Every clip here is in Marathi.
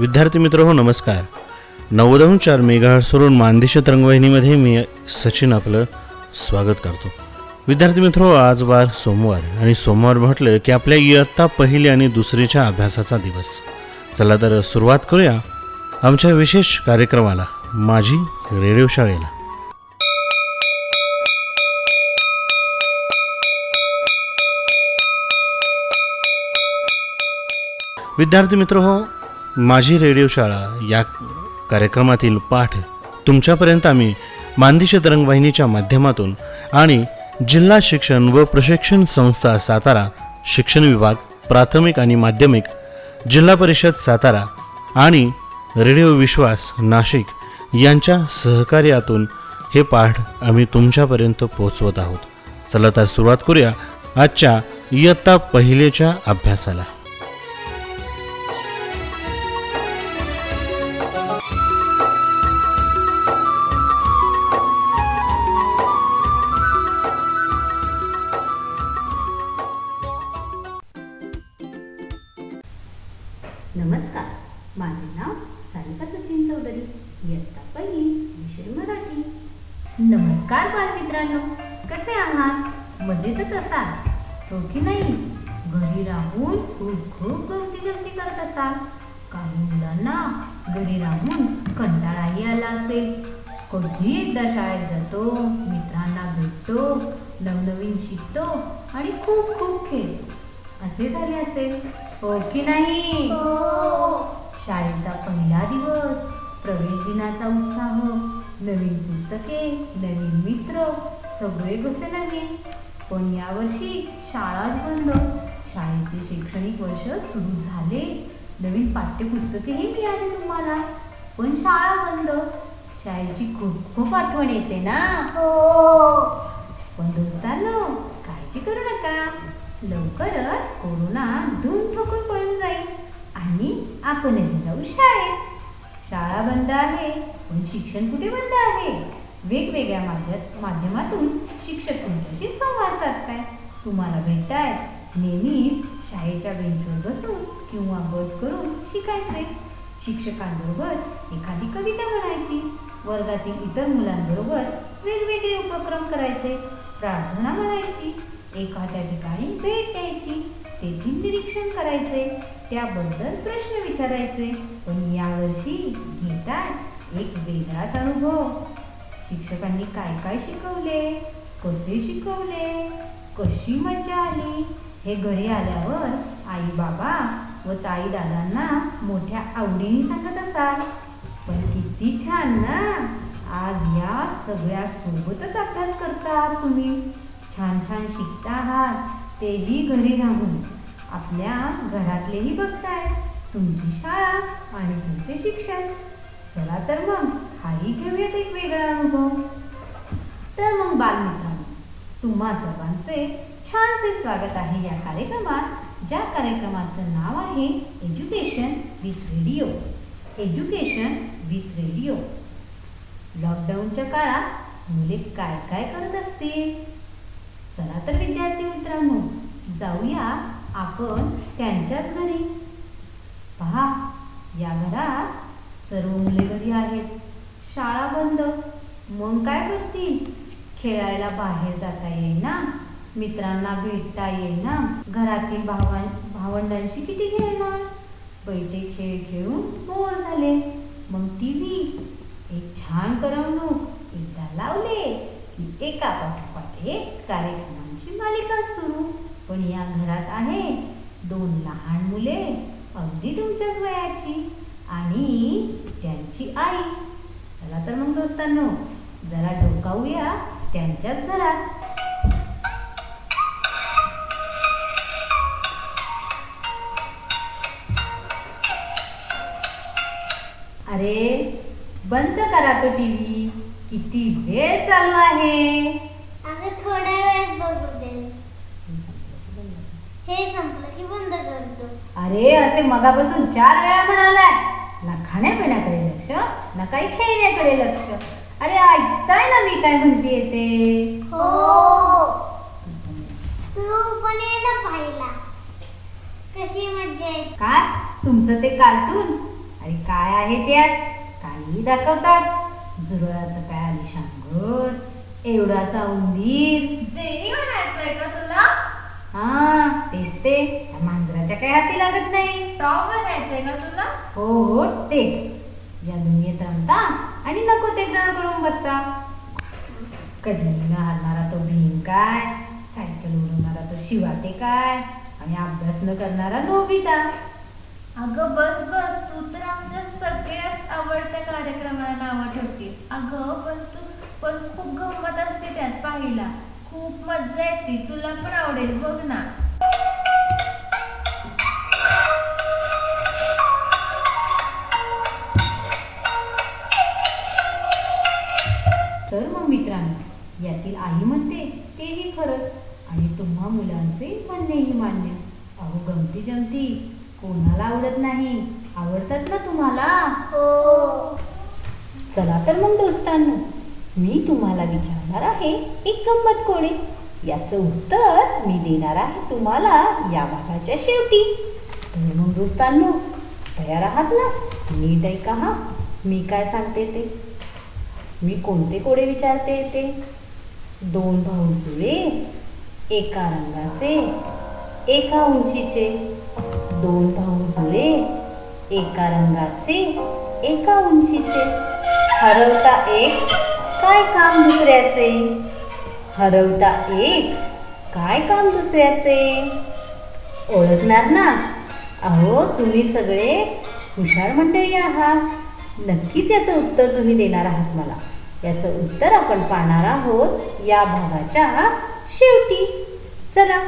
विद्यार्थी मित्र हो नमस्कार. नव्वदहून चार मेगाहर्सवरून मानदेश तरंगवाहिनीमध्ये मी सचिन आपलं स्वागत करतो. विद्यार्थी मित्र हो आज वार सोमवार आणि सोमवार म्हटलं की आपल्या इयत्ता पहिली आणि दुसरीच्या अभ्यासाचा दिवस. चला तर सुरुवात करूया आमच्या विशेष कार्यक्रमाला माझी रेडिओ शाळेला. विद्यार्थी मित्र हो माझी रेडिओ शाळा या कार्यक्रमातील पाठ तुमच्यापर्यंत आम्ही मानदेश तरंगवाहिनीच्या माध्यमातून आणि जिल्हा शिक्षण व प्रशिक्षण संस्था सातारा शिक्षण विभाग प्राथमिक आणि माध्यमिक जिल्हा परिषद सातारा आणि रेडिओ विश्वास नाशिक यांच्या सहकार्यातून हे पाठ आम्ही तुमच्यापर्यंत पोहोचवत आहोत. चला तर सुरुवात करूया आजच्या इयत्ता पहिलेच्या अभ्यासाला. हो की नाही? घरी राहून खूप खूप गमती जमती करत असाल. काही मुलांना घरी राहून कंटाळाही आला असेल. कधी एकदा शाळेत जातो मित्रांना भेटतो नवनवीन शिकतो आणि खूप खूप खेळतो. असे झाले असेल. हो की नाही? शाळेचा पहिला दिवस प्रवेश दिनाचा उत्साह नवीन पुस्तके नवीन मित्र सगळे कसे नवीन. पण यावर्षी शाळाच बंद. शाळेचे शैक्षणिक वर्ष सुरू झाले. नवीन पाठ्यपुस्तकेही मिळाली तुम्हाला. पण शाळा बंद. शाळेची खूप खूप आठवण येते ना? पण दोस्तांनो काळजी करू नका. लवकरच कोरोना धूम ठोकून पळून जाईल. आणि आपणही जाऊ शाळेत. शाळा बंद आहे पण शिक्षण कुठे बंद आहे? वेगवेगळ्या माध्यम माध्यमातून शिक्षक तुमच्याशी संवाद साधताय तुम्हाला भेटताय नेहमीच शाळेच्या बेंचवर बसून किंवा गट करून शिकायचे शिक्षकांबरोबर एखादी कविता म्हणायची वर्गातील इतर मुलांबरोबर वेगवेगळे उपक्रम करायचे प्रार्थना म्हणायची एखाद्या ठिकाणी भेट द्यायची तेथील निरीक्षण करायचे त्याबद्दल प्रश्न विचारायचे. पण यावर्षी घेतात एक वेगळाच अनुभव. शिक्षकांनी काय काय शिकवले? कसे शिकवले? कशी मजा आली? हे घरी आल्यावर आई बाबा व ताई दादांना मोठ्या आवडीने सांगत असाल पण किती छान ना! आज या सगळ्या सोबतच अभ्यास करता तुम्ही. छान छान शिकता आहात. तेही घरी राहून. आपल्या घरातलेही बघताय. तुमची शाळा आणि तुमचे शिक्षण. चला तर मग हाही घेऊयात एक वेगळा अनुभव. तर मग बालमित्रांनो तुम्हा सर्वांचे छानसे स्वागत आहे या कार्यक्रमात ज्या कार्यक्रमाचं नाव आहे education with radio education with radio लॉकडाऊनच्या काळात मुले काय काय करत असतील चला तर विद्यार्थी मित्रांनो जाऊया आपण त्यांच्याच घरी. पहा या घरात सर्व मुले घरी आहेत. शाळा बंद. मग काय करतील? खेळायला बाहेर जाता येईना. मित्रांना भेटता येईना. घरातील भावां भावंडांशी किती खेळणार? बैठे खेळ खेळून बोर झाले. मग टी व्ही एक छान करमणूक एकदा लावले की एका पाठोपाठ एक कार्यक्रमांची मालिका सुरू. पण या घरात आहे दोन लहान मुले अगदी तुमच्या वयाची. आणि त्यांची आई. चला तर मग दोस्तांनो जरा डोकावूया त्यांच्याच घरात. अरे बंद करा तो टीव्ही किती वेळ चालू आहे. थोड्या वेळात बघू दे. हे संपलं की बंद करतो. अरे असे मगापासून चार वेळा म्हणालाय. ना खाण्यापिण्याकडे लक्ष ना काही खेळण्याकडे लक्ष अरे ऐकताय ना मी काय म्हणते ते हो तू पण ये ना पाहिला कशी येते काय तुमचं ते कार्टून अरे काय आहे त्यात काहीही दाखवतात जुरळाचं काय आलिशान घर एवढासा उंदीर जेरी म्हणायचंय का तुला हा तेच ते. त्या मांजराच्या काही हाती लागत नाही. टॉम म्हणायचंय का तुला? हो हो तेच. या दुनियेत रमता आणि नको ते ग्रहण करून बसता. कधी न हरणारा तो भीम काय? सायकल उडवणारा तो शिवा ते काय? आणि अभ्यास न करणारा नोबिता. अगं बस बस. तू तर आमच्या सगळ्यात आवडत्या कार्यक्रमाला नावं ठेवते अगं पण तू पण खूप गंमत असते त्यात पाहिला खूप मज्जा येते. तुला पण आवडेल. बघ ना. तर मग मित्रांनो यातील आई म्हणते तेही खरंच. आणि तुम्हा मुलांचे म्हणणेही मान्य. अहो गमती जमती. कोणाला आवडत नाही? आवडतात ना तुम्हाला? हो. चला तर मग दोस्तांनो. मी तुम्हाला विचारणार आहे एक गंमत कोणी याचं उत्तर मी देणार आहे तुम्हाला या भागाच्या शेवटी. तर मग दोस्तांनो तयार आहात ना? नीट ऐका हा. मी काय सांगते ते? मी कोणते कोडे विचारते ते? दोन भाऊ जुळे एका रंगाचे एका उंचीचे. दोन भाऊ जुळे एका रंगाचे एका उंचीचे. हरवता एक काय काम दुसऱ्याचे? हरवता एक काय काम दुसऱ्याचे? ओळखणार ना? अहो तुम्ही सगळे हुशार मंडळी आहात. नक्कीच याचं उत्तर तुम्ही देणार आहात मला. याचं उत्तर आपण पाहणार आहोत या भागाच्या शेवटी. चला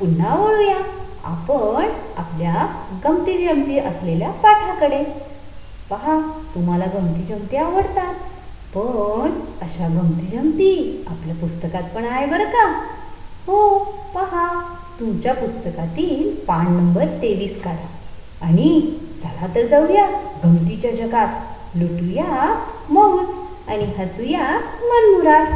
पुन्हा ओळूया आपण आपल्या गमती जमती असलेल्या पाठाकडे. पहा तुम्हाला गमती जमती आवडतात? पण अशा गमती जमती. आपल्या पुस्तकात पण आहे बरं का. हो पहा. तुमच्या पुस्तकातील पान नंबर तेवीस काढा. आणि चला तर जाऊया गमतीच्या जगात. लुटूया मौज आणि हसूया मनमुरात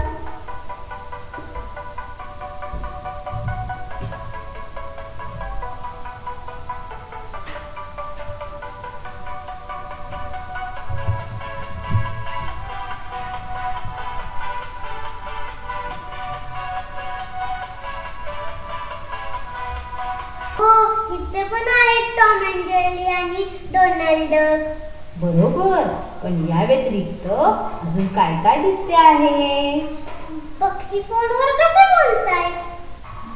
काय दिसते आहे. पक्षी फोनवर कसे बोलताय?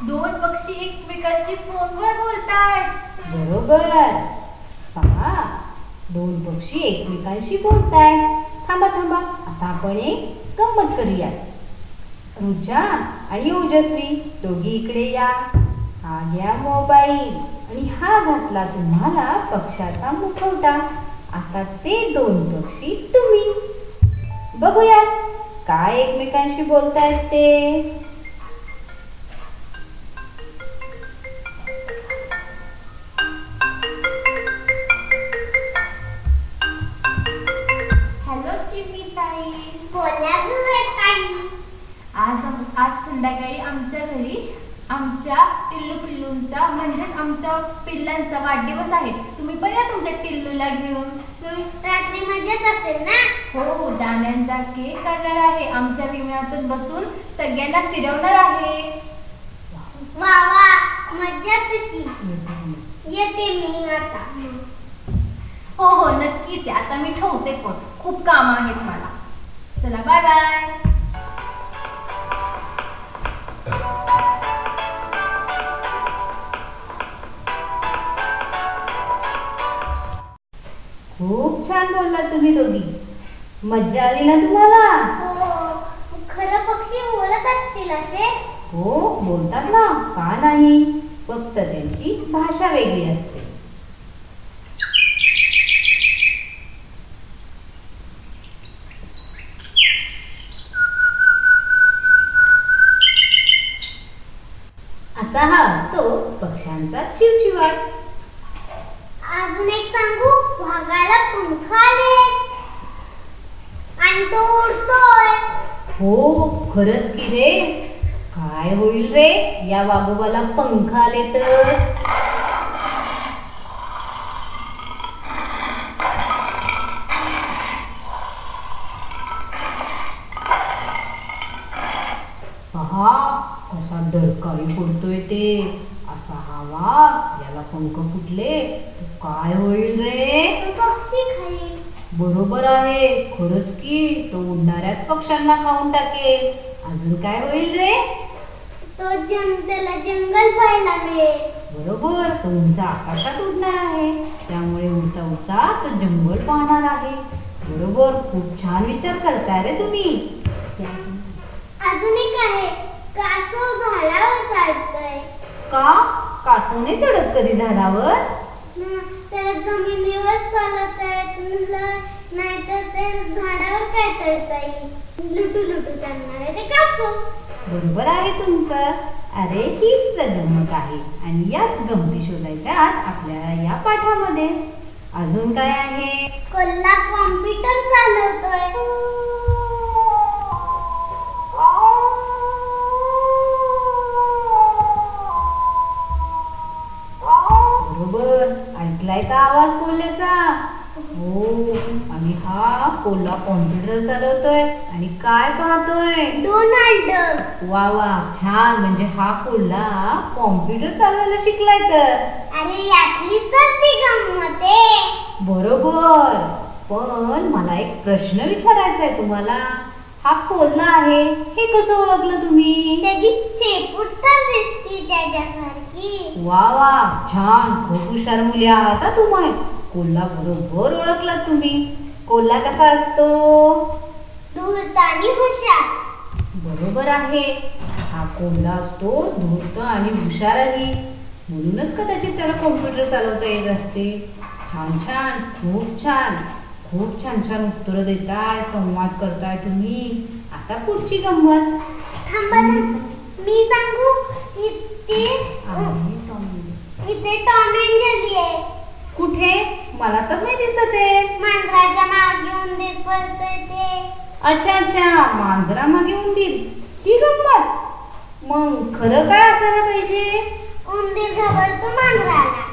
दोन पक्षी एकमेकांशी फोनवर बोलतायत. बरोबर. पहा दोन पक्षी एकमेकांशी बोलताय थांबा थांबा. आता आपण एक गंमत करूया रुचा आणि ओजस्वी दोघी इकडे या. हा घ्या मोबाईल. आणि हा घातला तुम्हाला पक्षाचा मुखवटा. आता ते दोन पक्षी बोलतायत ते? छान बोलला तुम्ही दोघी. मज्जा आली ना तुम्हाला? हो खरं पक्षी बोलत असतील असे? हो बोलतात ना. का नाही? फक्त त्यांची भाषा वेगळी असते. बाबूबाला पंख आले तर? पहा कसा डरकाळी फोडतोय ते. असा हवा याला पंख फुटले काय होईल रे? बरोबर आहे खरंच की तो उडणाऱ्याच पक्ष्यांना खाऊन टाके अजून काय होईल जंगल मिळेल बरोबर तो उंच आकाशात उडणार आहे. त्यामुळे उंचा उंचा तो जंगल पाहणार आहे. बरोबर खूप छान विचार करताय रे तुम्ही अजून एक आहे कासव झाडावर चालतंय का कासवने चढत कधी झाडावर ना, त्याला जमिनीवर चालवता येत नाही तर ते झाडावर काय चढता येईल लुटू लुटू चालणार आहे ते कासव बरोबर आहे तुमचं अरे गंमत आहे. आणि याच गमती शोधायच्यात आपल्या या पाठामध्ये. अजून काय आहे? कोल्हा कॉम्प्युटर चालवतोय. बरोबर. ऐकलाय का आवाज कोल्ह्याचा? हो आणि हा कोल्हा कॉम्प्युटर चालवतोय. आणि काय पाहतोय? डोनाल्ड. वा वा छान. म्हणजे हा कोल्हा कॉम्प्युटर चालवायला शिकलाय तर. अरे यातली तर ती गंमत आहे. बरोबर. पण मला एक प्रश्न विचारायचा आहे तुम्हाला. हा कोल्हा आहे हे कसं ओळखलं तुम्ही? त्याची चेपूट तर दिसती त्याच्यासारखी. वा वा छान. खूप हुशार मुली आहात हा तुम्ही. कोल्हा बरोबर ओळखलात तुम्ही. कोल्हा कसा असतो? धूर्त आणि हुशार. बरोबर आहे. हा कोल्हा असतो धूर्त आणि हुशारही. म्हणूनच कदाचित त्याला कॉम्प्युटर चालवता येत असते? छान छान खूप छान. खूप छान छान उत्तरं देताय संवाद करताय तुम्ही. आता पुढची गंमत. थांबा. मी सांगू? इथे. इथे टॉम अँड जेरी आहे. कुठे? मला तर नाही दिसत आहे. मांजराच्या मागे उंदीर पळतोय ते. अच्छा अच्छा. मांजरा मागे उंदीर ही गंमत. मग खरं काय असायला पाहिजे? उंदीर घाबरतो मांजराला.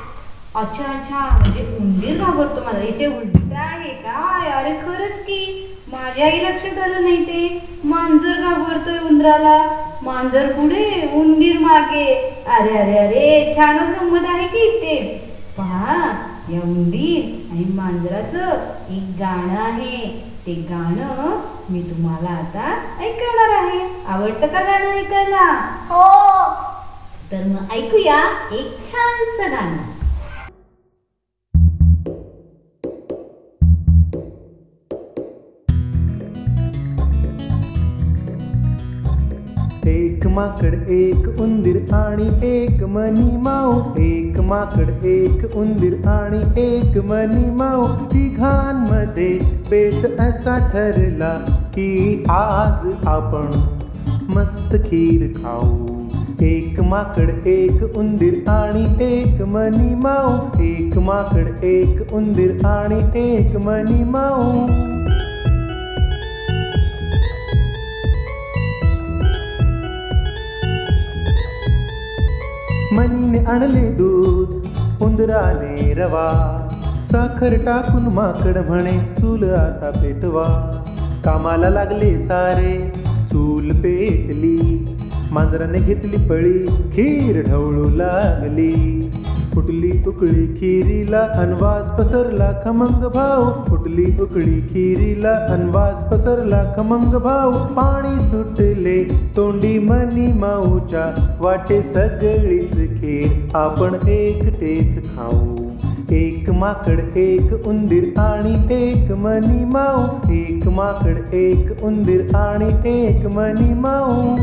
अच्छा अच्छा. म्हणजे उंदीर घाबरतो मला. इथे उलट आहे काय? अरे खरंच की. माझ्याही लक्षात आलं नाही ते. मांजर घाबरतोय उंदराला. मांजर पुढे उंदीर मागे. अरे अरे अरे. छानच गंमत आहे की इथे. पहा या उंदीर आणि मांजराचं एक गाणं आहे. ते गाणं मी तुम्हाला आता ऐकवणार आहे. आवडतं का गाणं ऐकायला? हो. तर मग ऐकूया एक छानसं गाणं. एक माकड, एक उंदीर आणि एक मनी माऊ। एक माकड, एक उंदीर आणि एक मनी माऊ। तिघांमध्ये बेत असा ठरला की आज आपण मस्त खीर खाऊ। एक माकड, एक उंदीर आणि एक मनी माऊ। एक माकड, एक उंदीर आणि एक मनी माऊ। मनीने आणले दूध उंदराने रवा साखर टाकून माकड म्हणे चूल आता पेटवा कामाला लागले सारे चूल पेटली मांजराने घेतली पळी खीर ढवळू लागली फुटली उकळी खिरीला अनवास पसरला खमंग भाऊ. फुटली उकळी खिरीला अनवास पसरला खमंग भाऊ. पाणी सुटले तोंडी मनी माऊच्या. वाटे सगळीच खीर आपण एकटेच खाऊ. एक माकड एक उंदीर आणि एक मनी माऊ. एक माकड एक उंदीर आणि एक मनी माऊ.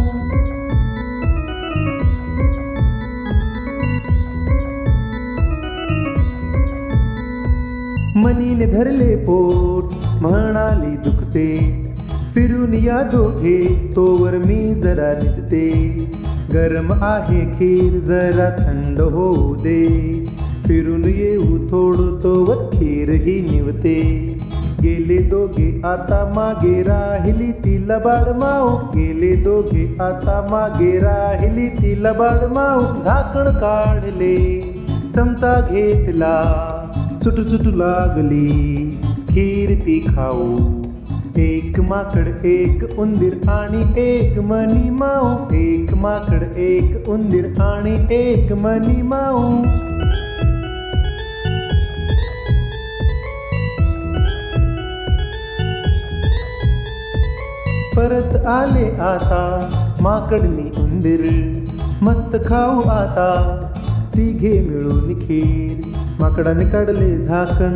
मनीने धरले पोट म्हणाली दुखते. फिरून या दोघे तोवर मी जरा निजते. गरम आहे खीर जरा थंड होऊ दे. फिरून येऊ थोडं तोवर खीरही निवते. गेले दोघे आता मागे राहिली ती लबाड माऊ. गेले दोघे आता मागे राहिली तिला लबाड माऊ. झाकण काढले चमचा घेतला. चुटू चुटू लागली ती खाऊ। एक माकड, एक उंदीर आणि एक मनी माऊ। एक माकड, एक उंदीर आणि एक मनी माऊ। परत आले आता, माकडनी उंदीर। मस्त खाऊ आता, तिघे मिळून खीर। माकडाने काढले झाकण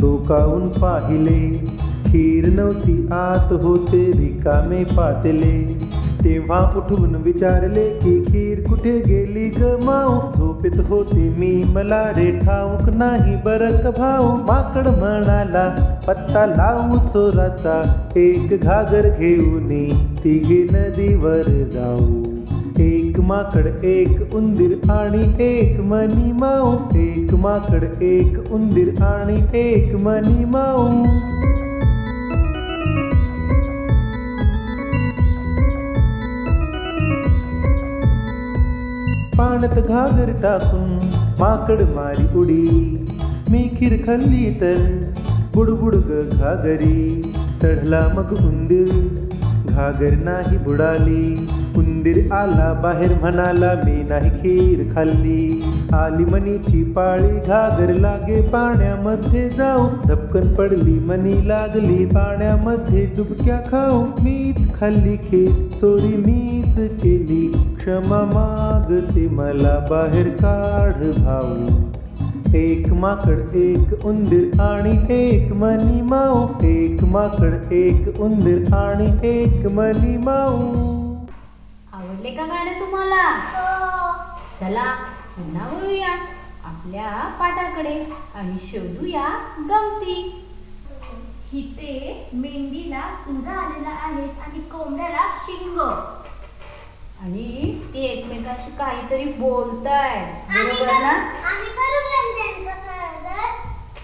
डोकावून पाहिले. खीर नव्हती आत होते रिकामे पातेले. तेव्हा उठून विचारले की खीर कुठे गेली ग माऊ? झोपेत होते मी मला रे ठाऊक नाही बरं का भाऊ? माकड म्हणाला पत्ता लावू चोराचा एक घागर घेऊन तिघे नदीवर जाऊ. एक माकड एक उंदीर आणि एक मनी माऊ. एक माकड एक उंदीर आणि एक मनी माऊ. पाण्यात घागर टाकून माकड मारी उडी. मी खीर खाल्ली तर बुडबुड ग घागरी. चढला मग उंदीर घागर नाही बुडाली. उंदीर आला बाहेर म्हणाला मी नाही खीर खाल्ली. आली मनीची पाळी घागर लागे पाण्यामध्ये जाऊ धपकन पडली. मनी लागली पाण्यामध्ये डुबक्या खाऊ मीच खाल्ली खीर. चोरी मीच केली क्षमा मागते मला बाहेर काढ भाऊ. एक माकड एक उंदीर आणि एक मनी माऊ. एक माकड एक उंदीर आणि एक मनी माऊ. आवडले का गाणं तुम्हाला? हो. चला पुन्हा वळूया आपल्या पाठाकडे आणि शोधूया गमती. इथे मेंढीला तुरा आलेला आहे आणि कोंबड्याला शिंग. आणि ते एकमेकांशी काहीतरी बोलतायत. आम्ही बरोबर ना?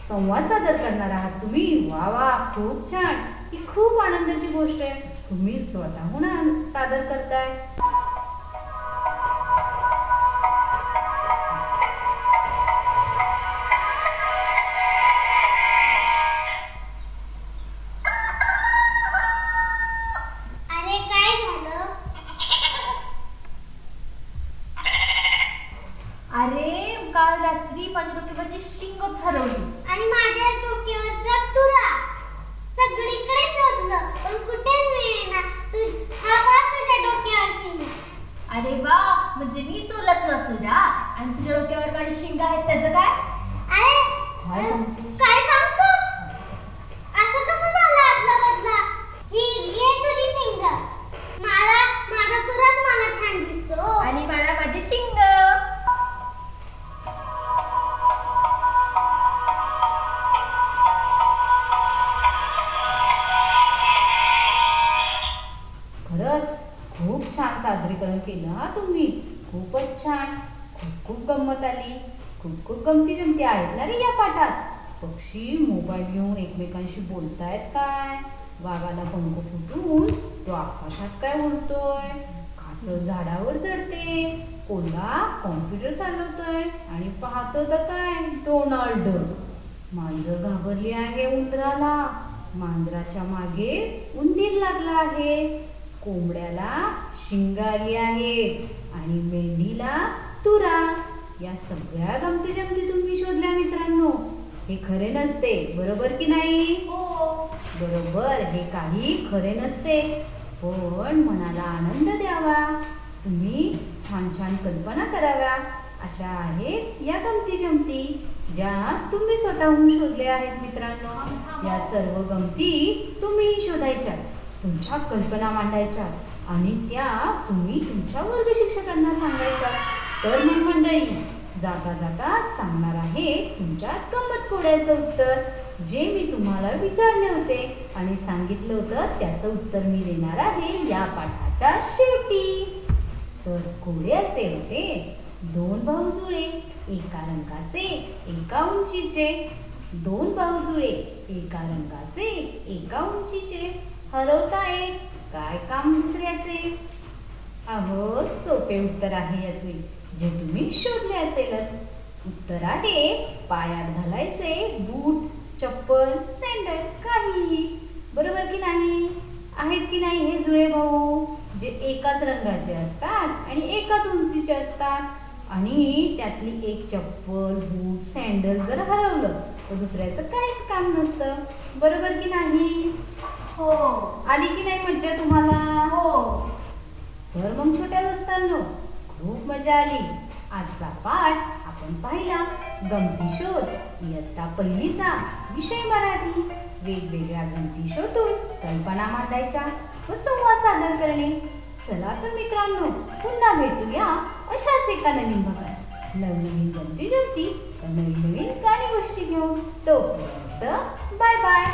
संवाद सादर करणार आहात तुम्ही. वा वा खूप छान. ही खूप आनंदाची गोष्ट आहे. तुम्ही स्वतःहून सादर करताय. केलं हा तुम्ही? खूपच छान. खूप खूप गंमत आली. खूप खूप गमती जमती. आहेत ना रे या पाठात? पक्षी मोबाईल घेऊन एकमेकांशी बोलतायत काय? वाघाला पंख फुटून तो आकाशात काय उडतोय? कासव झाडावर चढते. कोल्हा कॉम्प्युटर चालवतोय. आणि पाहतो तर काय? डोनाल्ड. मांजर घाबरली आहे उंदराला. मांजराच्या मागे उंदीर लागला आहे. कोंबड्याला शिंग आली आहे आणि मेंढीला तुरा. या सगळ्या गमती जमती तुम्ही शोधल्या मित्रांनो. हे खरे नसते बरोबर की नाही? हो. बरोबर हे काही खरे नसते. पण मनाला आनंद द्यावा. तुम्ही छान छान कल्पना कराव्या. अशा आहेत या गमती जमती ज्या तुम्ही स्वतःहून शोधल्या आहेत मित्रांनो. या सर्व गमती तुम्ही शोधायच्या तुमच्या कल्पना मांडायच्या. आणि त्या तुम्ही तुमच्या वर्ग शिक्षकांना सांगायचा. तर मग मंडळी जाता जाता सांगणार आहे तुमच्या गंमत कोड्याचं उत्तर. जे मी तुम्हाला विचारले होते आणि सांगितलं होतं त्याचं उत्तर मी देणार आहे या पाठाच्या शेवटी. तर कोडे असे होते. दोन भाऊ जुळे एका रंगाचे एका उंचीचे. दोन भाऊ जुळे एका रंगाचे एका उंचीचे. हरवता एक काय काम दुसऱ्याचे? अहो सोपे उत्तर आहे याचे. जे तुम्ही शोधले असेलच. उत्तर आहे पायात घालायचे बूट चप्पल सँडल काहीही. बरोबर की नाही? आहेत की नाही हे जुळे भाऊ? जे एकाच रंगाचे असतात आणि एकाच उंचीचे असतात. आणि त्यातली एक चप्पल बूट सँडल जर हरवलं तर दुसऱ्याचं काहीच काम नसतं. बरोबर की नाही? हो. आली की नाही मज्जा तुम्हाला? हो. तर मग छोट्या दोस्तांनो खूप मजा आली. आजचा पाठ आपण पाहिला गमती शोध. इयत्ता पहिलीचा विषय मराठी. वेगवेगळ्या गमती शोधून कल्पना मांडायच्या व संवाद सादर करणे. चला तर मित्रांनो पुन्हा भेटूया अशाच एका नवीन भागात. नवीन गमती जमती तर नवीन नवीन गाणी गोष्टी घेऊन. तोपर्यंत बाय बाय.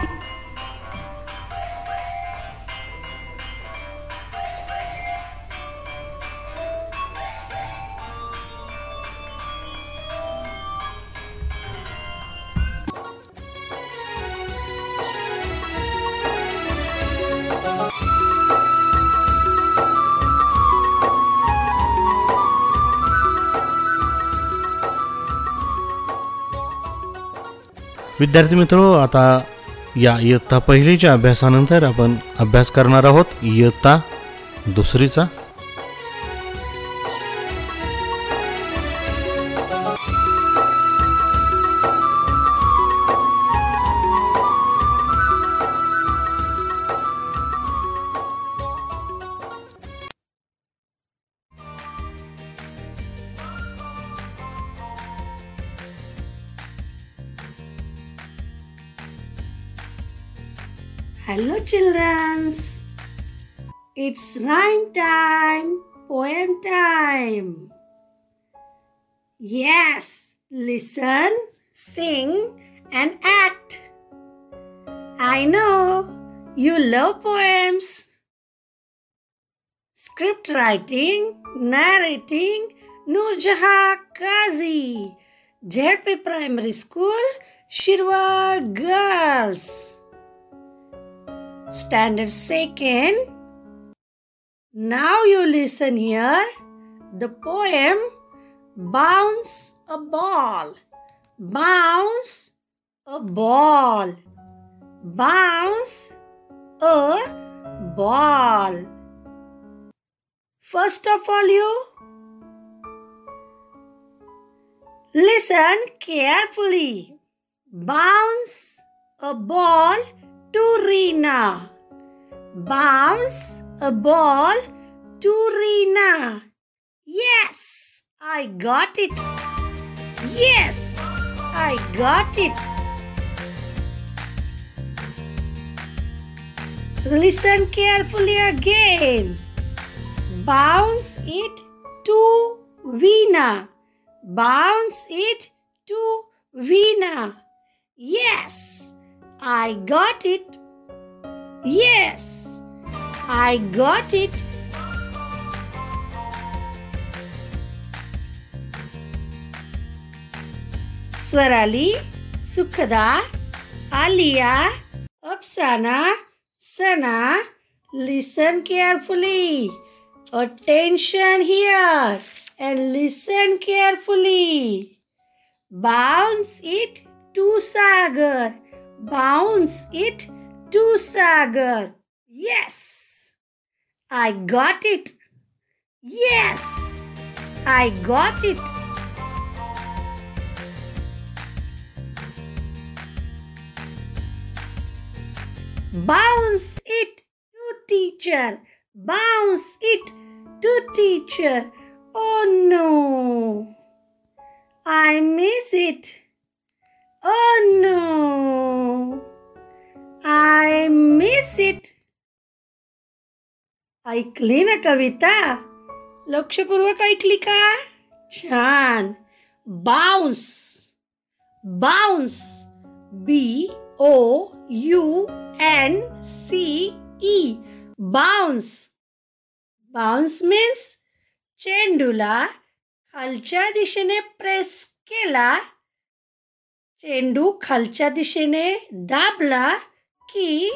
विद्यार्थी मित्र आता या इयत्ता पहिलीच्या अभ्यासानंतर आपण अभ्यास करणार आहोत. इयत्ता दुसरीचा. It's rhyme time, poem time. Yes, listen, sing, and act. I know you love poems. Script writing, narrating, Nurjahan Kazi, JP Primary School, Shirwar Girls. Standard second. Now you listen here. The poem Bounce a Ball. Bounce a ball. Bounce a ball. First of all, you listen carefully. Bounce a ball to Rina. Bounce a ball to Rina. Yes, I got it. Yes, I got it. Listen carefully again. Bounce it to Veena. Bounce it to Veena. Yes, I got it. Yes, I got it. Swarali, Sukhada, Alia, ಅಪ್ಸಾನಾ Sana, listen carefully. Attention here and listen carefully. Bounce it to Sagar. Bounce it to Sagar. Yes! I got it yes i got it Bounce it to teacher. Bounce it to teacher. Oh no. I miss it. Oh no. I miss it. ऐकली ना कविता? लक्षपूर्वक ऐकली का? छान. Bounce. Bounce. B O U N C E bounce. Bounce means चेंडूला खालच्या दिशेने प्रेस केला. चेंडू खालच्या दिशेने दाबला की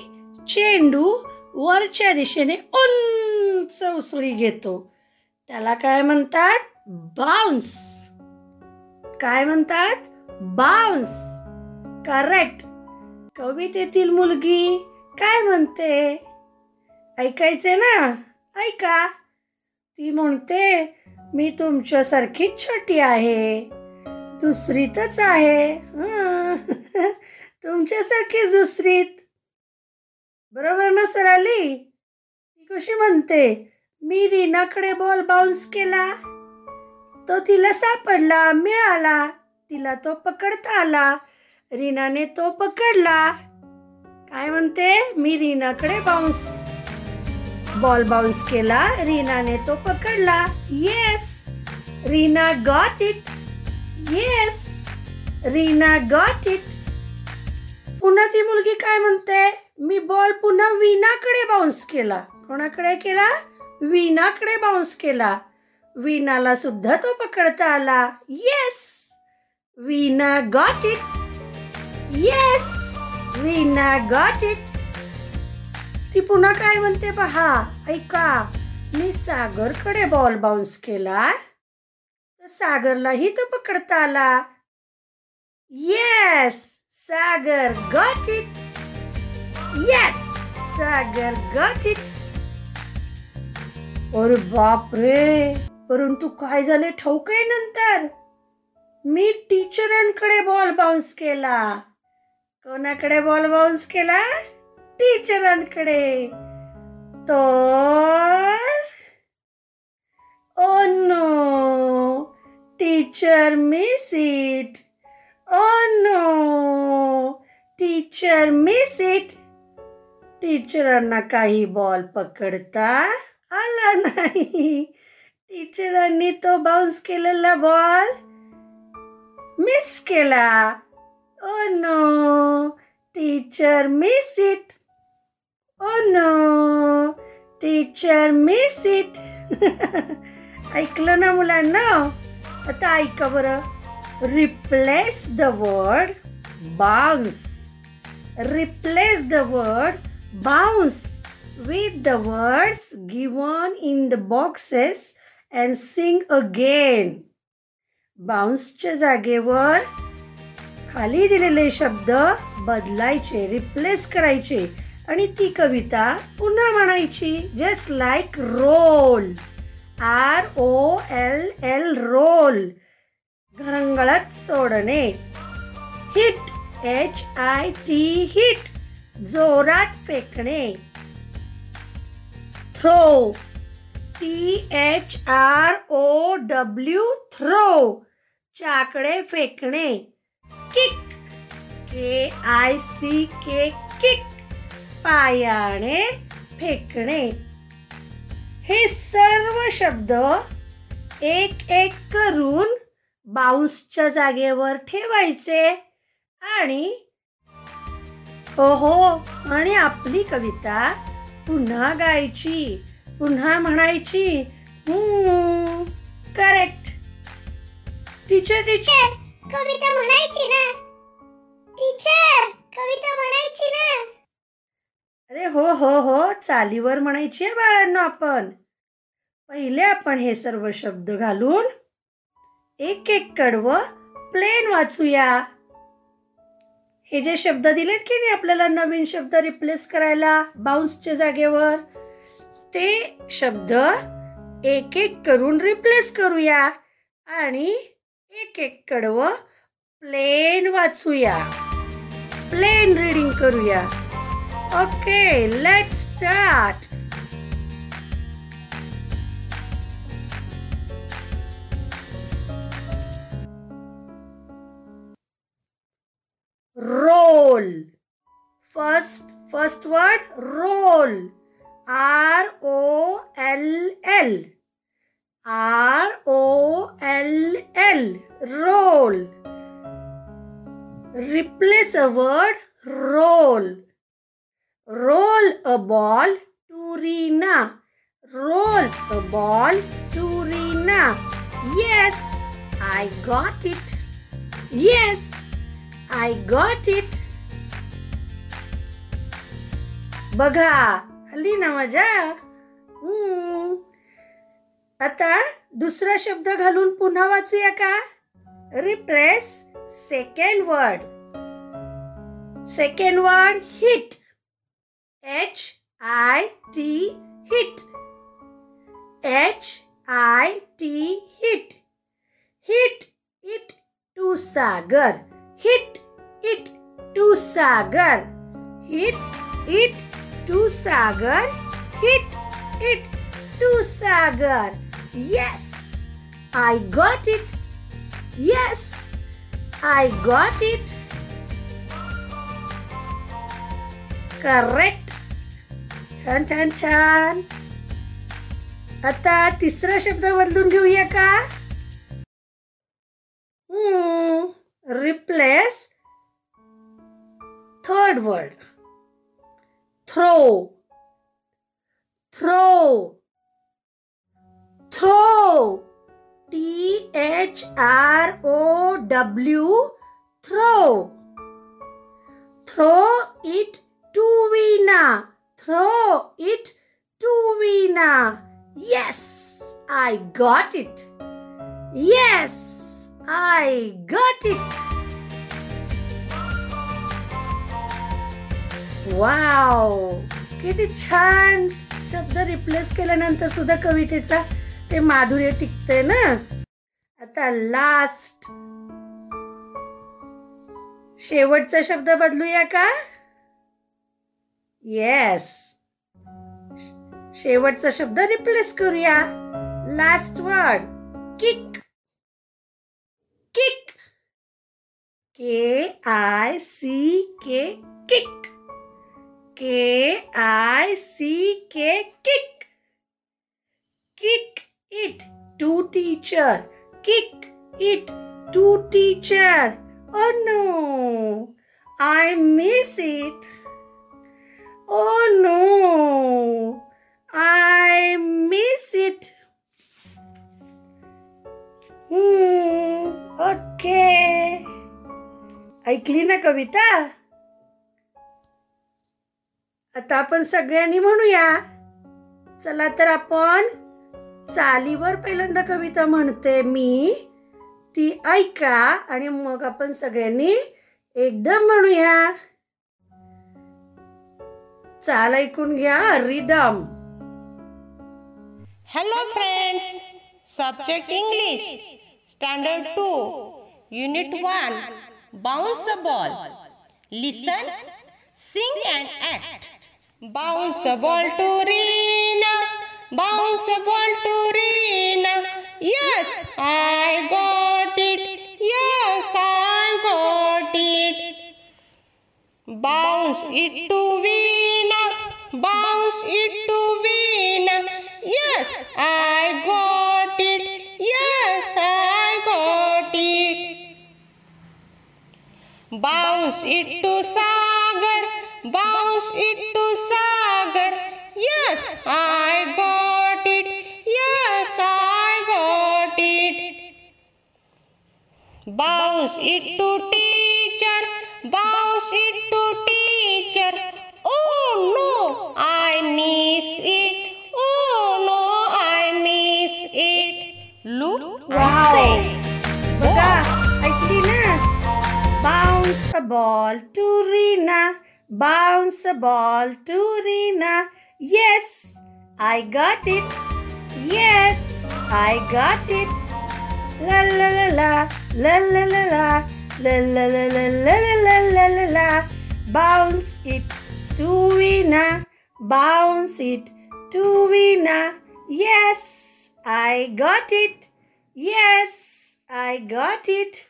चेंडू वरच्या दिशेने उंच उसळी घेतो. त्याला काय म्हणतात? बाउन्स. काय म्हणतात? बाउन्स. करेक्ट. कवितेतील मुलगी काय म्हणते? ऐकायचे ना? ऐका. ती म्हणते मी तुमच्यासारखीच छोटी आहे. दुसरीतच आहे. तुमच्यासारखी दुसरीत. बरोबर ना सर आली कशी म्हणते? मी रीनाकडे बॉल बाउन्स केला. तो तिला सापडला मिळाला. तिला तो पकडता आला. रीनाने तो पकडला. काय म्हणते? मी रीनाकडे बाउन्स बॉल बाउन्स केला. रीनाने तो पकडला. Yes Reena got it yes Reena got it पुन्हा ती मुलगी काय म्हणते? मी बॉल पुन्हा वीणाकडे बाउन्स केला. कोणाकडे केला? वीणाकडे बाउन्स केला. वीणाला सुद्धा तो पकडता आला. Yes Veena got it yes Veena got it ती पुन्हा काय म्हणते पहा? ऐका मी सागरकडे बॉल बाउन्स केला. तर सागरलाही तो पकडता आला. Yes Sagar got it yes Sagar got it अरे बाप रे परंतु काय झाले ठाऊक आहे नंतर? मी टीचरांकडे बॉल बाउन्स केला. कोणाकडे बॉल बाउन्स केला? टीचरांकडे. तर? ओ no. Teacher miss it oh no. Teacher miss it टीचरांना काही बॉल पकडता? आला नाही. टीचरांनी तो बाउन्स केलेला बॉल मिस केला. Oh O no teacher miss it oh no teacher miss it ऐकलं ना मुलांना? आता ऐका बरं. Replace the word bounce replace the word bounce with the words given in the boxes and sing again. बाउन्सच्या जागेवर खाली दिलेले शब्द बदलायचे रिप्लेस करायचे आणि ती कविता पुन्हा म्हणायची. Just like roll R O L L roll घरंगळत सोडणे. Hit H I T hit जोरात फेकणे. Throw T H R O W throw चाकडे फेकणे. Kick K I C K kick पायाने फेकणे. हे सर्व शब्द एक एक करून बाउन्सच्या जागेवर ठेवायचे आणि हो हो आणि आपली कविता पुन्हा गायची पुन्हा म्हणायची. करेक्ट टीचर टीचर कविता म्हणायची ना. टीचर कविता म्हणायची ना. अरे हो हो हो चालीवर म्हणायची आहे बाळांनो आपण. पहिले आपण हे सर्व शब्द घालून एक एक कडवं प्लेन वाचूया. हे जे शब्द दिलेत की नाही आपल्याला नवीन शब्द रिप्लेस करायला बाउन्सच्या जागेवर ते शब्द एक एक करून रिप्लेस करूया आणि एक एक कडवं प्लेन वाचूया. प्लेन रीडिंग करूया. Okay let start roll. First first word roll. R o l l. R o l l. Roll. Replace a word roll. Roll a ball to Rina roll a ball to Rina yes i got it. Yes I got it बघा आली ना मजा आता दुसरा शब्द घालून पुन्हा वाचूया का? Replace second word second word hit H I T hit H I T hit hit it to Sagar hit it to Sagar hit it to Sagar hit it to Sagar. Yes I got it yes I got it correct छान छान छान. आता तिसरा शब्द बदलून घेऊया का? replace third word. Throw. Throw. Throw. T H R O W. Throw. Throw it to Vina, throw it to Vina. yes I got it. Yes. I got it. Wow किती छान शब्द रिप्लेस केल्यानंतर सुद्धा कवितेचा ते माधुर्य टिकते ना? आता लास्ट शेवटचा शब्द बदलूया का? येस शेवटचा शब्द रिप्लेस करूया. Last word kick kick. K I C K kick. K I C K kick. Kick it to teacher. Kick it to teacher. Oh no, I miss it. Oh no, I miss it. Okay. ऐकली ना कविता? आता आपण सगळ्यांनी म्हणूया. चला तर आपण चालीवर पहिल्यांदा कविता म्हणते मी. ती ऐका आणि मग आपण सगळ्यांनी एकदम म्हणूया. चाल ऐकून घ्या rhythm. Hello friends subject English Standard 2, Unit 1, Bounce a ball. Listen, sing and act. Bounce a ball to Rina, bounce a ball to Rina. Yes, I got it. Yes, I got it. Bounce it to Veena, bounce it to Veena. Yes, I got it. Yes, bounce it to Sagar bounce it to Sagar. Yes I got it yes I got it bounce it to teacher bounce it to teacher. Oh no I miss it oh no I miss it look wow बका आई थी ना Bounce a ball to Rina. Bounce a ball to Rina. Yes, I got it. Yes, I got it. La la la la, la la la la, la la la la la la la la la. Bounce it to Rina. Bounce it to Rina. Yes, I got it. Yes, I got it.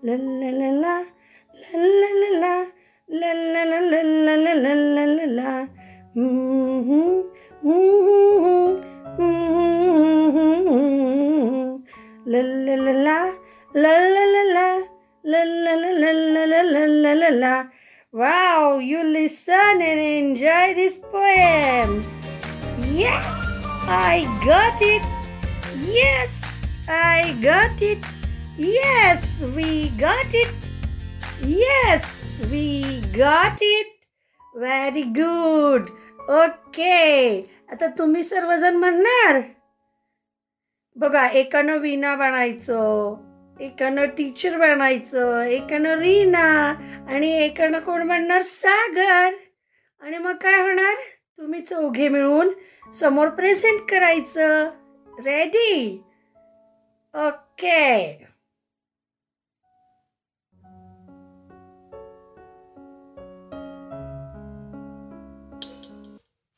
La la la la. La la la la. La la la la la la la la la la. Mm-hmm. Mm-hmm. Mm-hmm. La la la la. La la la. La la la la la la la la la la. Wow, you listen and enjoy this poem. Yes, I got it. Yes, I got it. Yes, we got it. Yes, we got it. Very good okay आता तुम्ही सर्वजण म्हणणार? बघा एकानं विना बनायचं एकानं टीचर बनायचं एकानं रीना आणि एकानं कोण म्हणणार? सागर. आणि मग काय होणार? तुम्ही चौघे मिळून समोर प्रेझेंट करायचं. Ready Okay.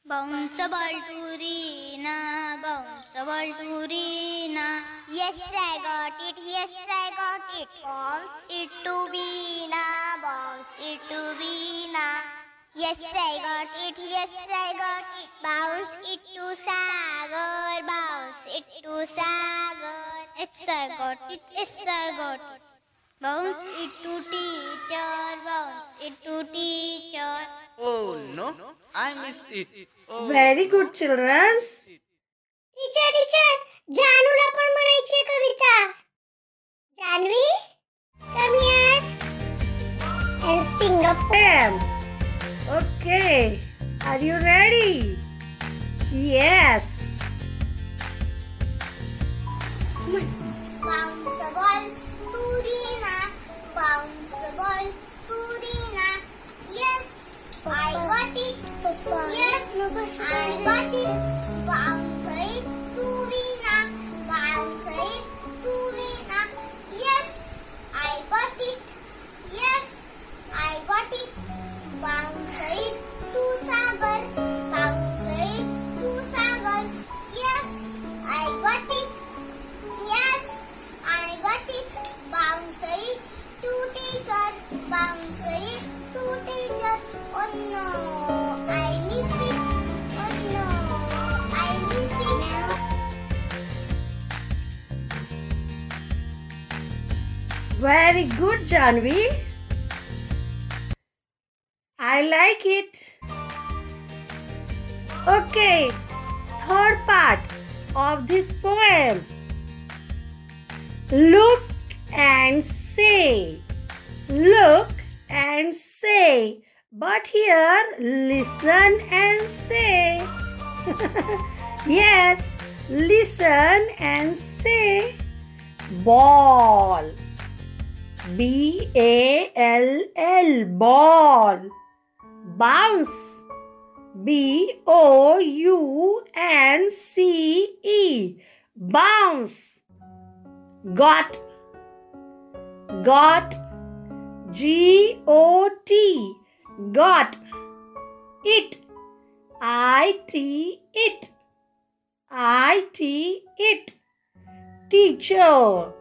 बाउंस बल्टुरीना बाउंस बल्टुरीना yes i got it yes i got it bounce it to veena bounce it to veena Yes, I got it, yes, I got it. Bounce it to Sagar, bounce it to Sagar. Yes, I got it, yes, I got it. Bounce it to teacher, bounce it to teacher. Oh no, I missed it. Oh. Very good children's teacher teacher जानूला पण म्हणायची कविता Janhavi come here and sing a poem. Okay, are you ready? Yes. bounce a ball to Reena bounce a ball to Reena yes. I got it. Yes. I got it. Bounce It. Oh no, I miss it. Oh no, I miss it. Very good, Janvi. I like it. Okay, third part of this poem. Look and say. Look and say. But here, listen and say. yes, listen and say. Ball. B A L L ball bounce B O U N C E bounce got got G O T got it I T it I T it teacher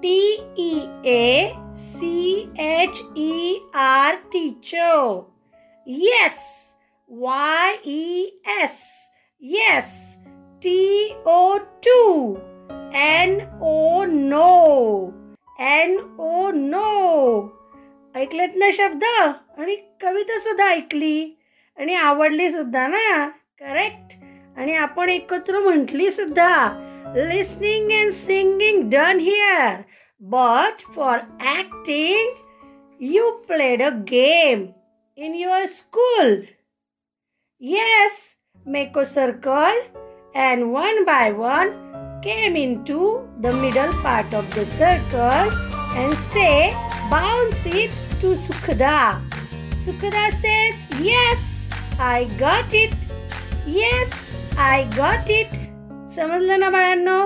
T E A C H E R teacher. Yes. Y E S. Yes. T O 2. N O no. N O no. ऐकलेत ना शब्द? आणि कविता सुद्धा ऐकली. आणि आवडली सुद्धा ना? करेक्ट आणि आपण एकत्र म्हटली सुद्धा. Listening and singing done here but for acting you played a game in your school yes make a circle and one by one came in to the middle part of the circle and say bounce it to Sukhada. Sukhada says, Yes, I got it. Yes, I got it. समजलं ना बाळांनो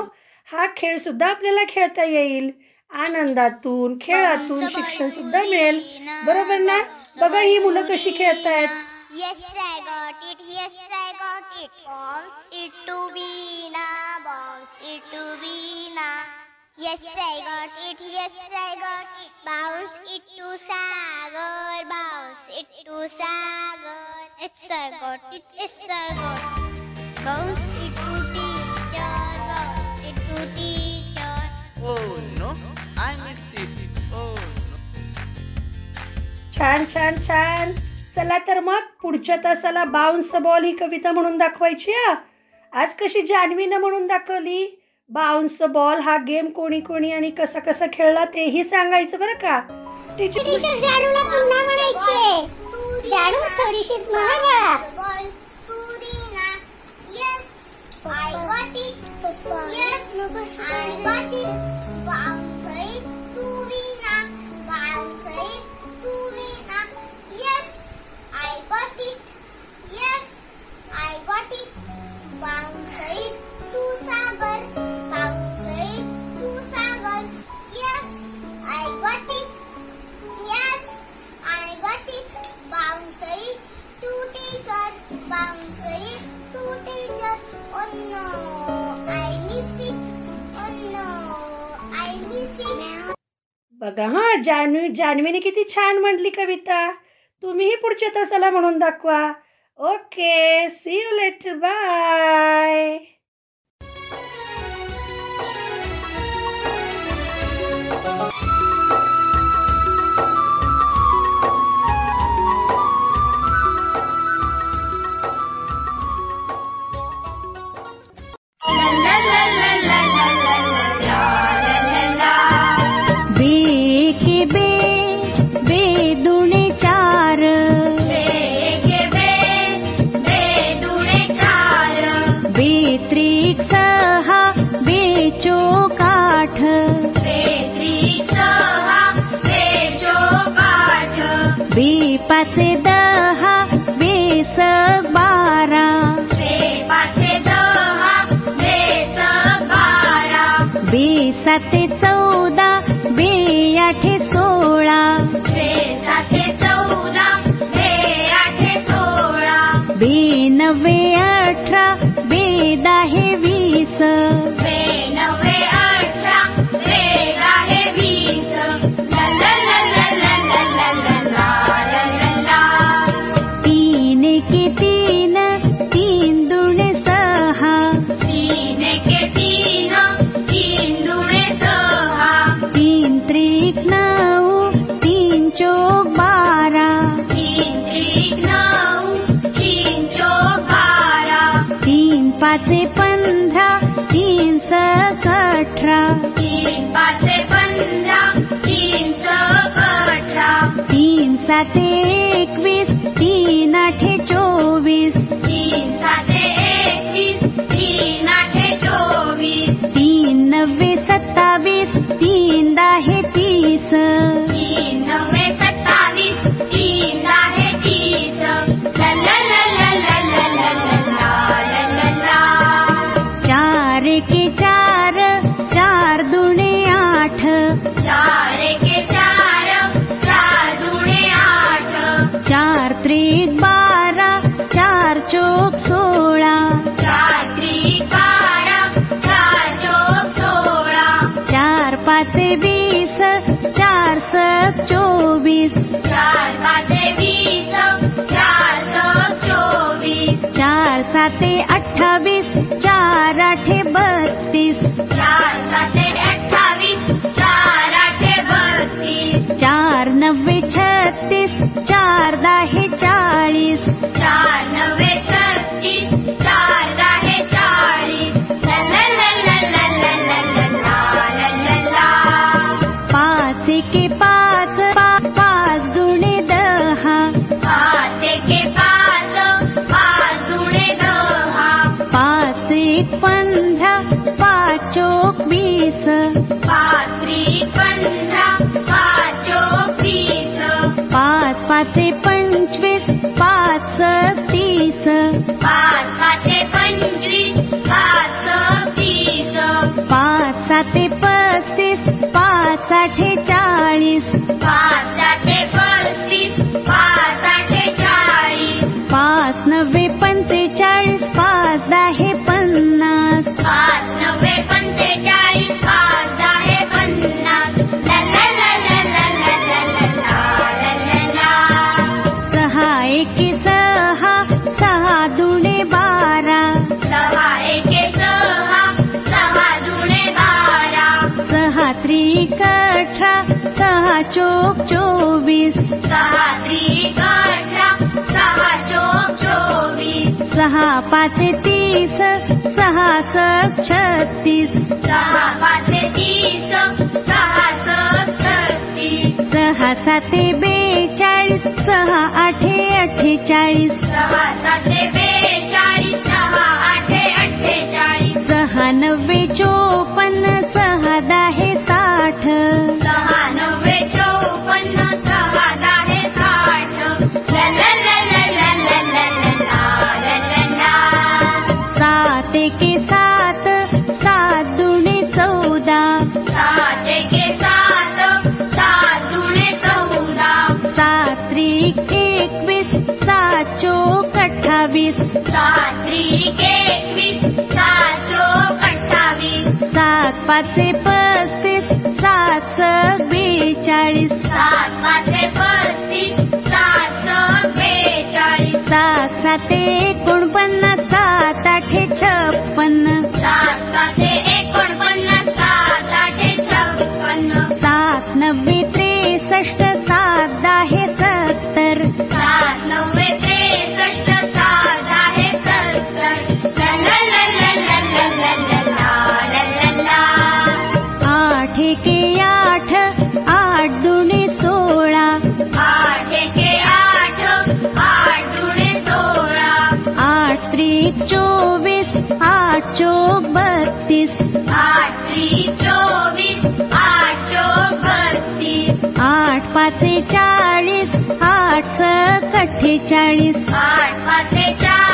हा खेळ सुद्धा आपल्याला खेळता येईल आनंदातून खेळातून शिक्षण सुद्धा मिळेल बरोबर ना बघा ही मुलं कशी खेळतायत Yes, I got it. Yes, I got it. Bounce it to Veena. Bounce it to Veena. Yes, I got it. Yes, I got it. Bounce it to Sagar. Bounce it to Sagar. Yes, I got it. Yes, I got it. Bounce it to teacher. Bounce it to teacher. Oh no, I missed it. Oh no. छान छान छान चला तर मग पुढच्या तासाला बाउन्स बॉल ही कविता म्हणून दाखवायची हा आज कशी जान्हवीनं म्हणून दाखवली बाउन्स बॉल हा गेम कोणी कोणी आणि कसा कसा खेळला तेही सांगायचं बरं का. टीचर जाडूला पुन्हा म्हणायचे जाडू थोडीशीच बॉल तुरीना येस आय बघा हा जान्हवी जान्हवीने किती छान म्हटली कविता. तुम्हीही पुढच्या तासाला म्हणून दाखवा. Okay see you later bye चोवीस सहा त्रिक सहा चोक चोवीस सहा पाच तीस सहा सत छत्तीस। सहा पाच तीस सहा सत छत्तीस। सहा सात बेचाळीस सहा आठे अठ्ठेचाळीस। सहा सह बेचाळीस कथेच्या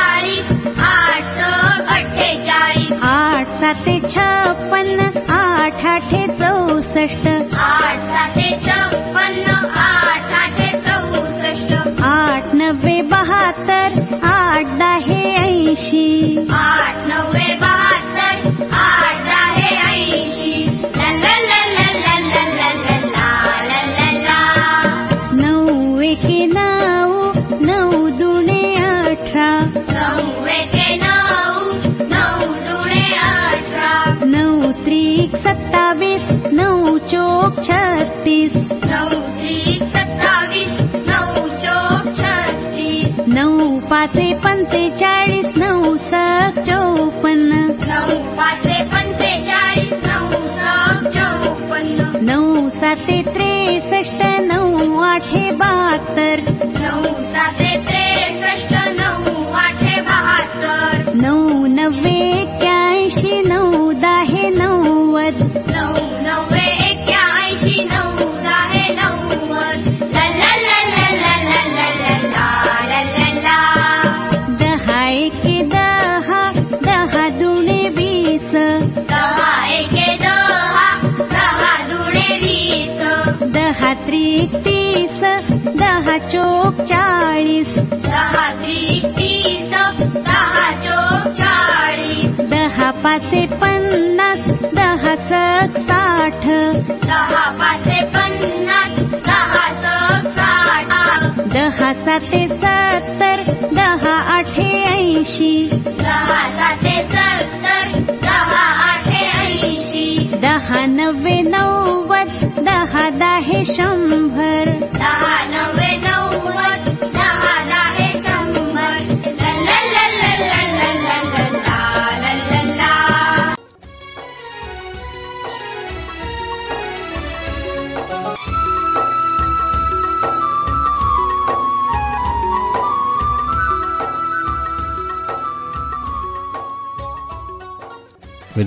Quédate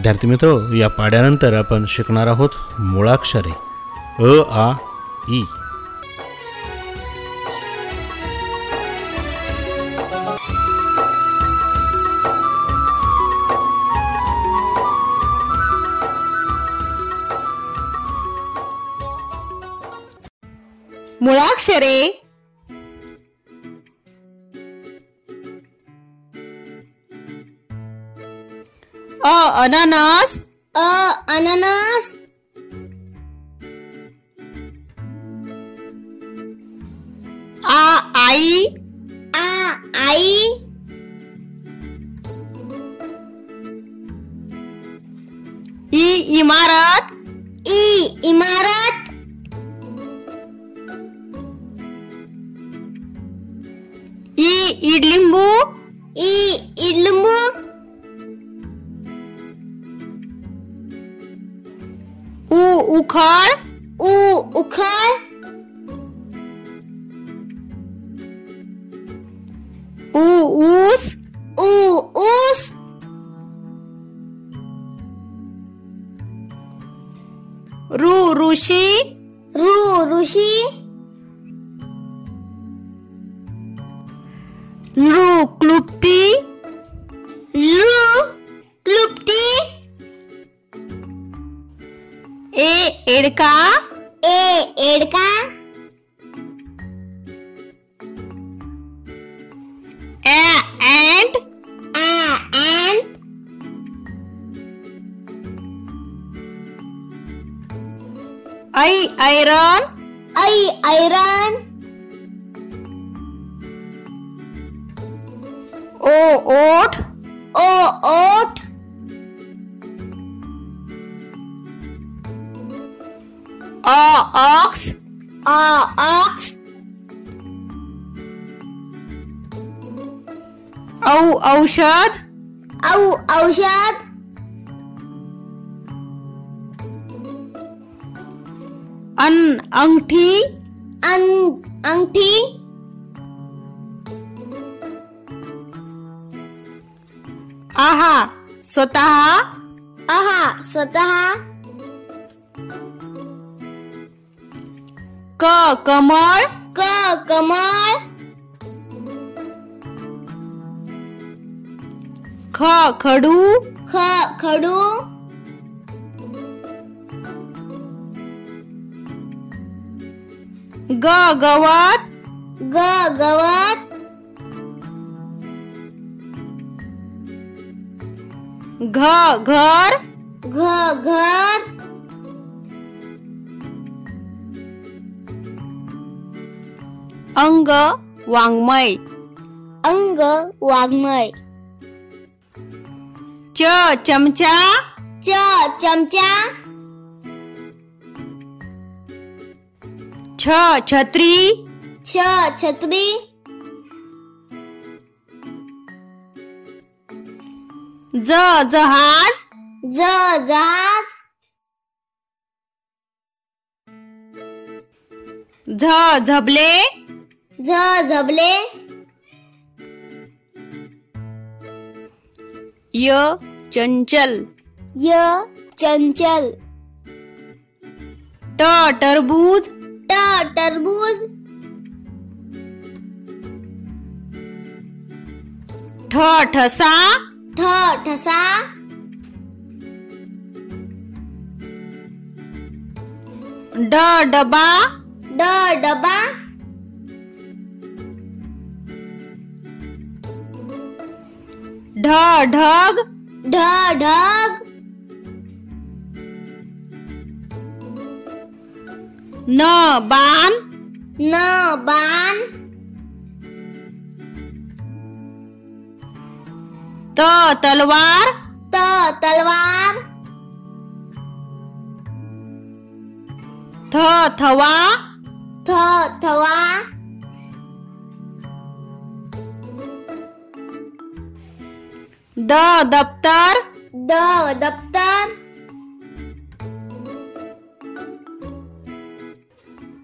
विद्यार्थी मित्र या पाड्यानंतर आपण शिकणार आहोत मुळाक्षरे. अ आ ई. मुळाक्षरे. अननस? अ अननस? आ आई? आ आई? ई इमारत? ई इमारत? ई इडलिंबू? ई इडलिंबू? उ उखळ उ उखळ उ ऊस उ ऊस ऋ ऋषी ऋ ऋषी नृ क्लुप्ती एडका? ए एडका? ऍ अँट आ अँट ऐ ऐरन ऐ ऐरन ओ ओठ ओ ऑक्स आ औ औषध औ औषध अन अंगठी अं अंगठी आहा स्वतः आहा स्वतः क कमळ? क कमळ। ख खडू? ख खडू। ग गवत? ग गवत। घ घर? घ घर। अंग वाङ्मय. अंग वाङ्मय. च चमचा. च चमचा. छ छत्री. छ छत्री. ज जहाज. ज जहाज. झ झबले. झबले। य चंचल। य चंचल। ट टरबूज। ट टरबूज। ठ ठसा। ठ ठसा। ड डबा। ड डबा। ढ ढग. ढ ढग. न बाण. न बाण. त तलवार. त तलवार. थ थवा. थ थवा. द दप्तर द दप्तर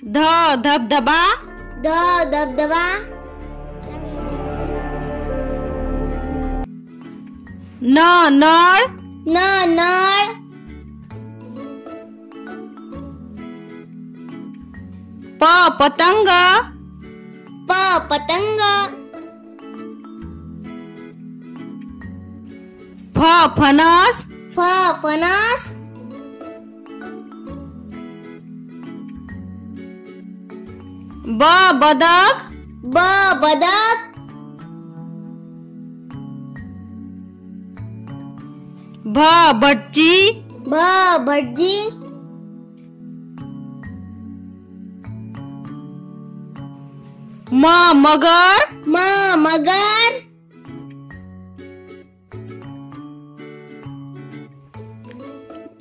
ध धबधबा। ध धबधबा। न नळ। न नळ। प पतंग। प पतंग। फ फणस फ फणस ब बदक ब बदक भ भटजी भ भटजी म मगर म मगर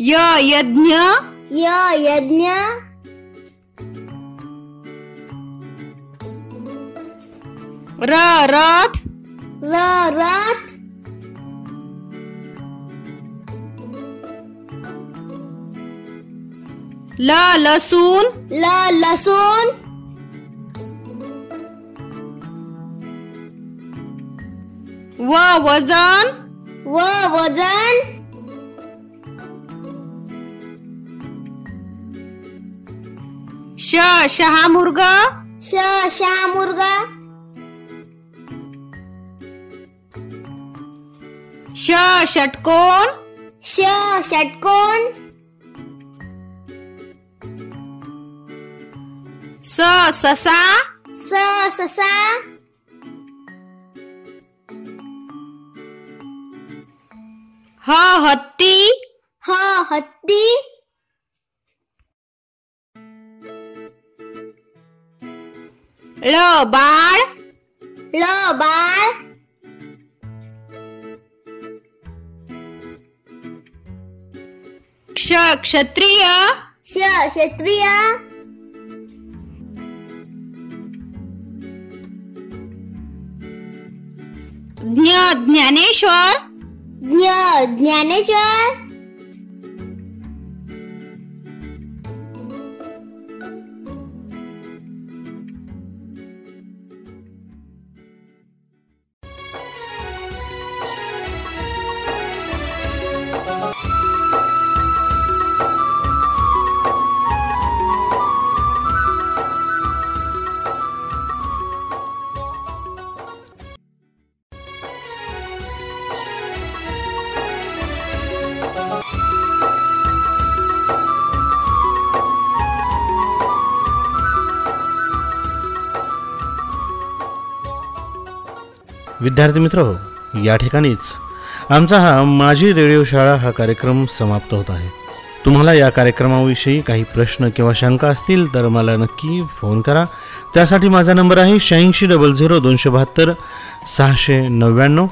य यज्ञ? य यज्ञ. र रथ? र रथ. ल लसूण ल लसूण व वजन? व वजन. श शहामृग श शामुर्ग ष षटकोन? श षटकोन. स ससा? स ससा. ह हत्ती? ह हत्ती. ळ बाळ ळ बाळ क्ष क्षत्रिय श क्षत्रिय ज्ञ ज्ञानेश्वर ज्ञ ज्ञानेश्वर विद्यार्थी मित्र हो या ठिकाणीच. आमचा हा माझी रेडिओ शाळा हा कार्यक्रम समाप्त होत आहे. तुम्हाला या कार्यक्रमाविषयी काही प्रश्न किंवा शंका असतील तर मला नक्की फोन करा. त्यासाठी माझा नंबर आहे शहाऐंशी डबल झिरो दोनशे बहात्तर सहाशे नव्याण्णव.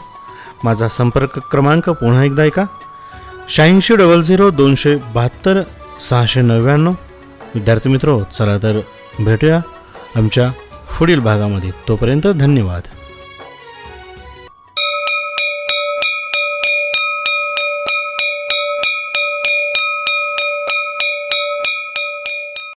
माझा संपर्क क्रमांक पुन्हा एकदा ऐका. शहाऐंशी डबल झिरो दोनशे बहात्तर सहाशे नव्याण्णव. विद्यार्थी मित्र चला तर भेटूया आमच्या पुढील भागामध्ये. तोपर्यंत धन्यवाद.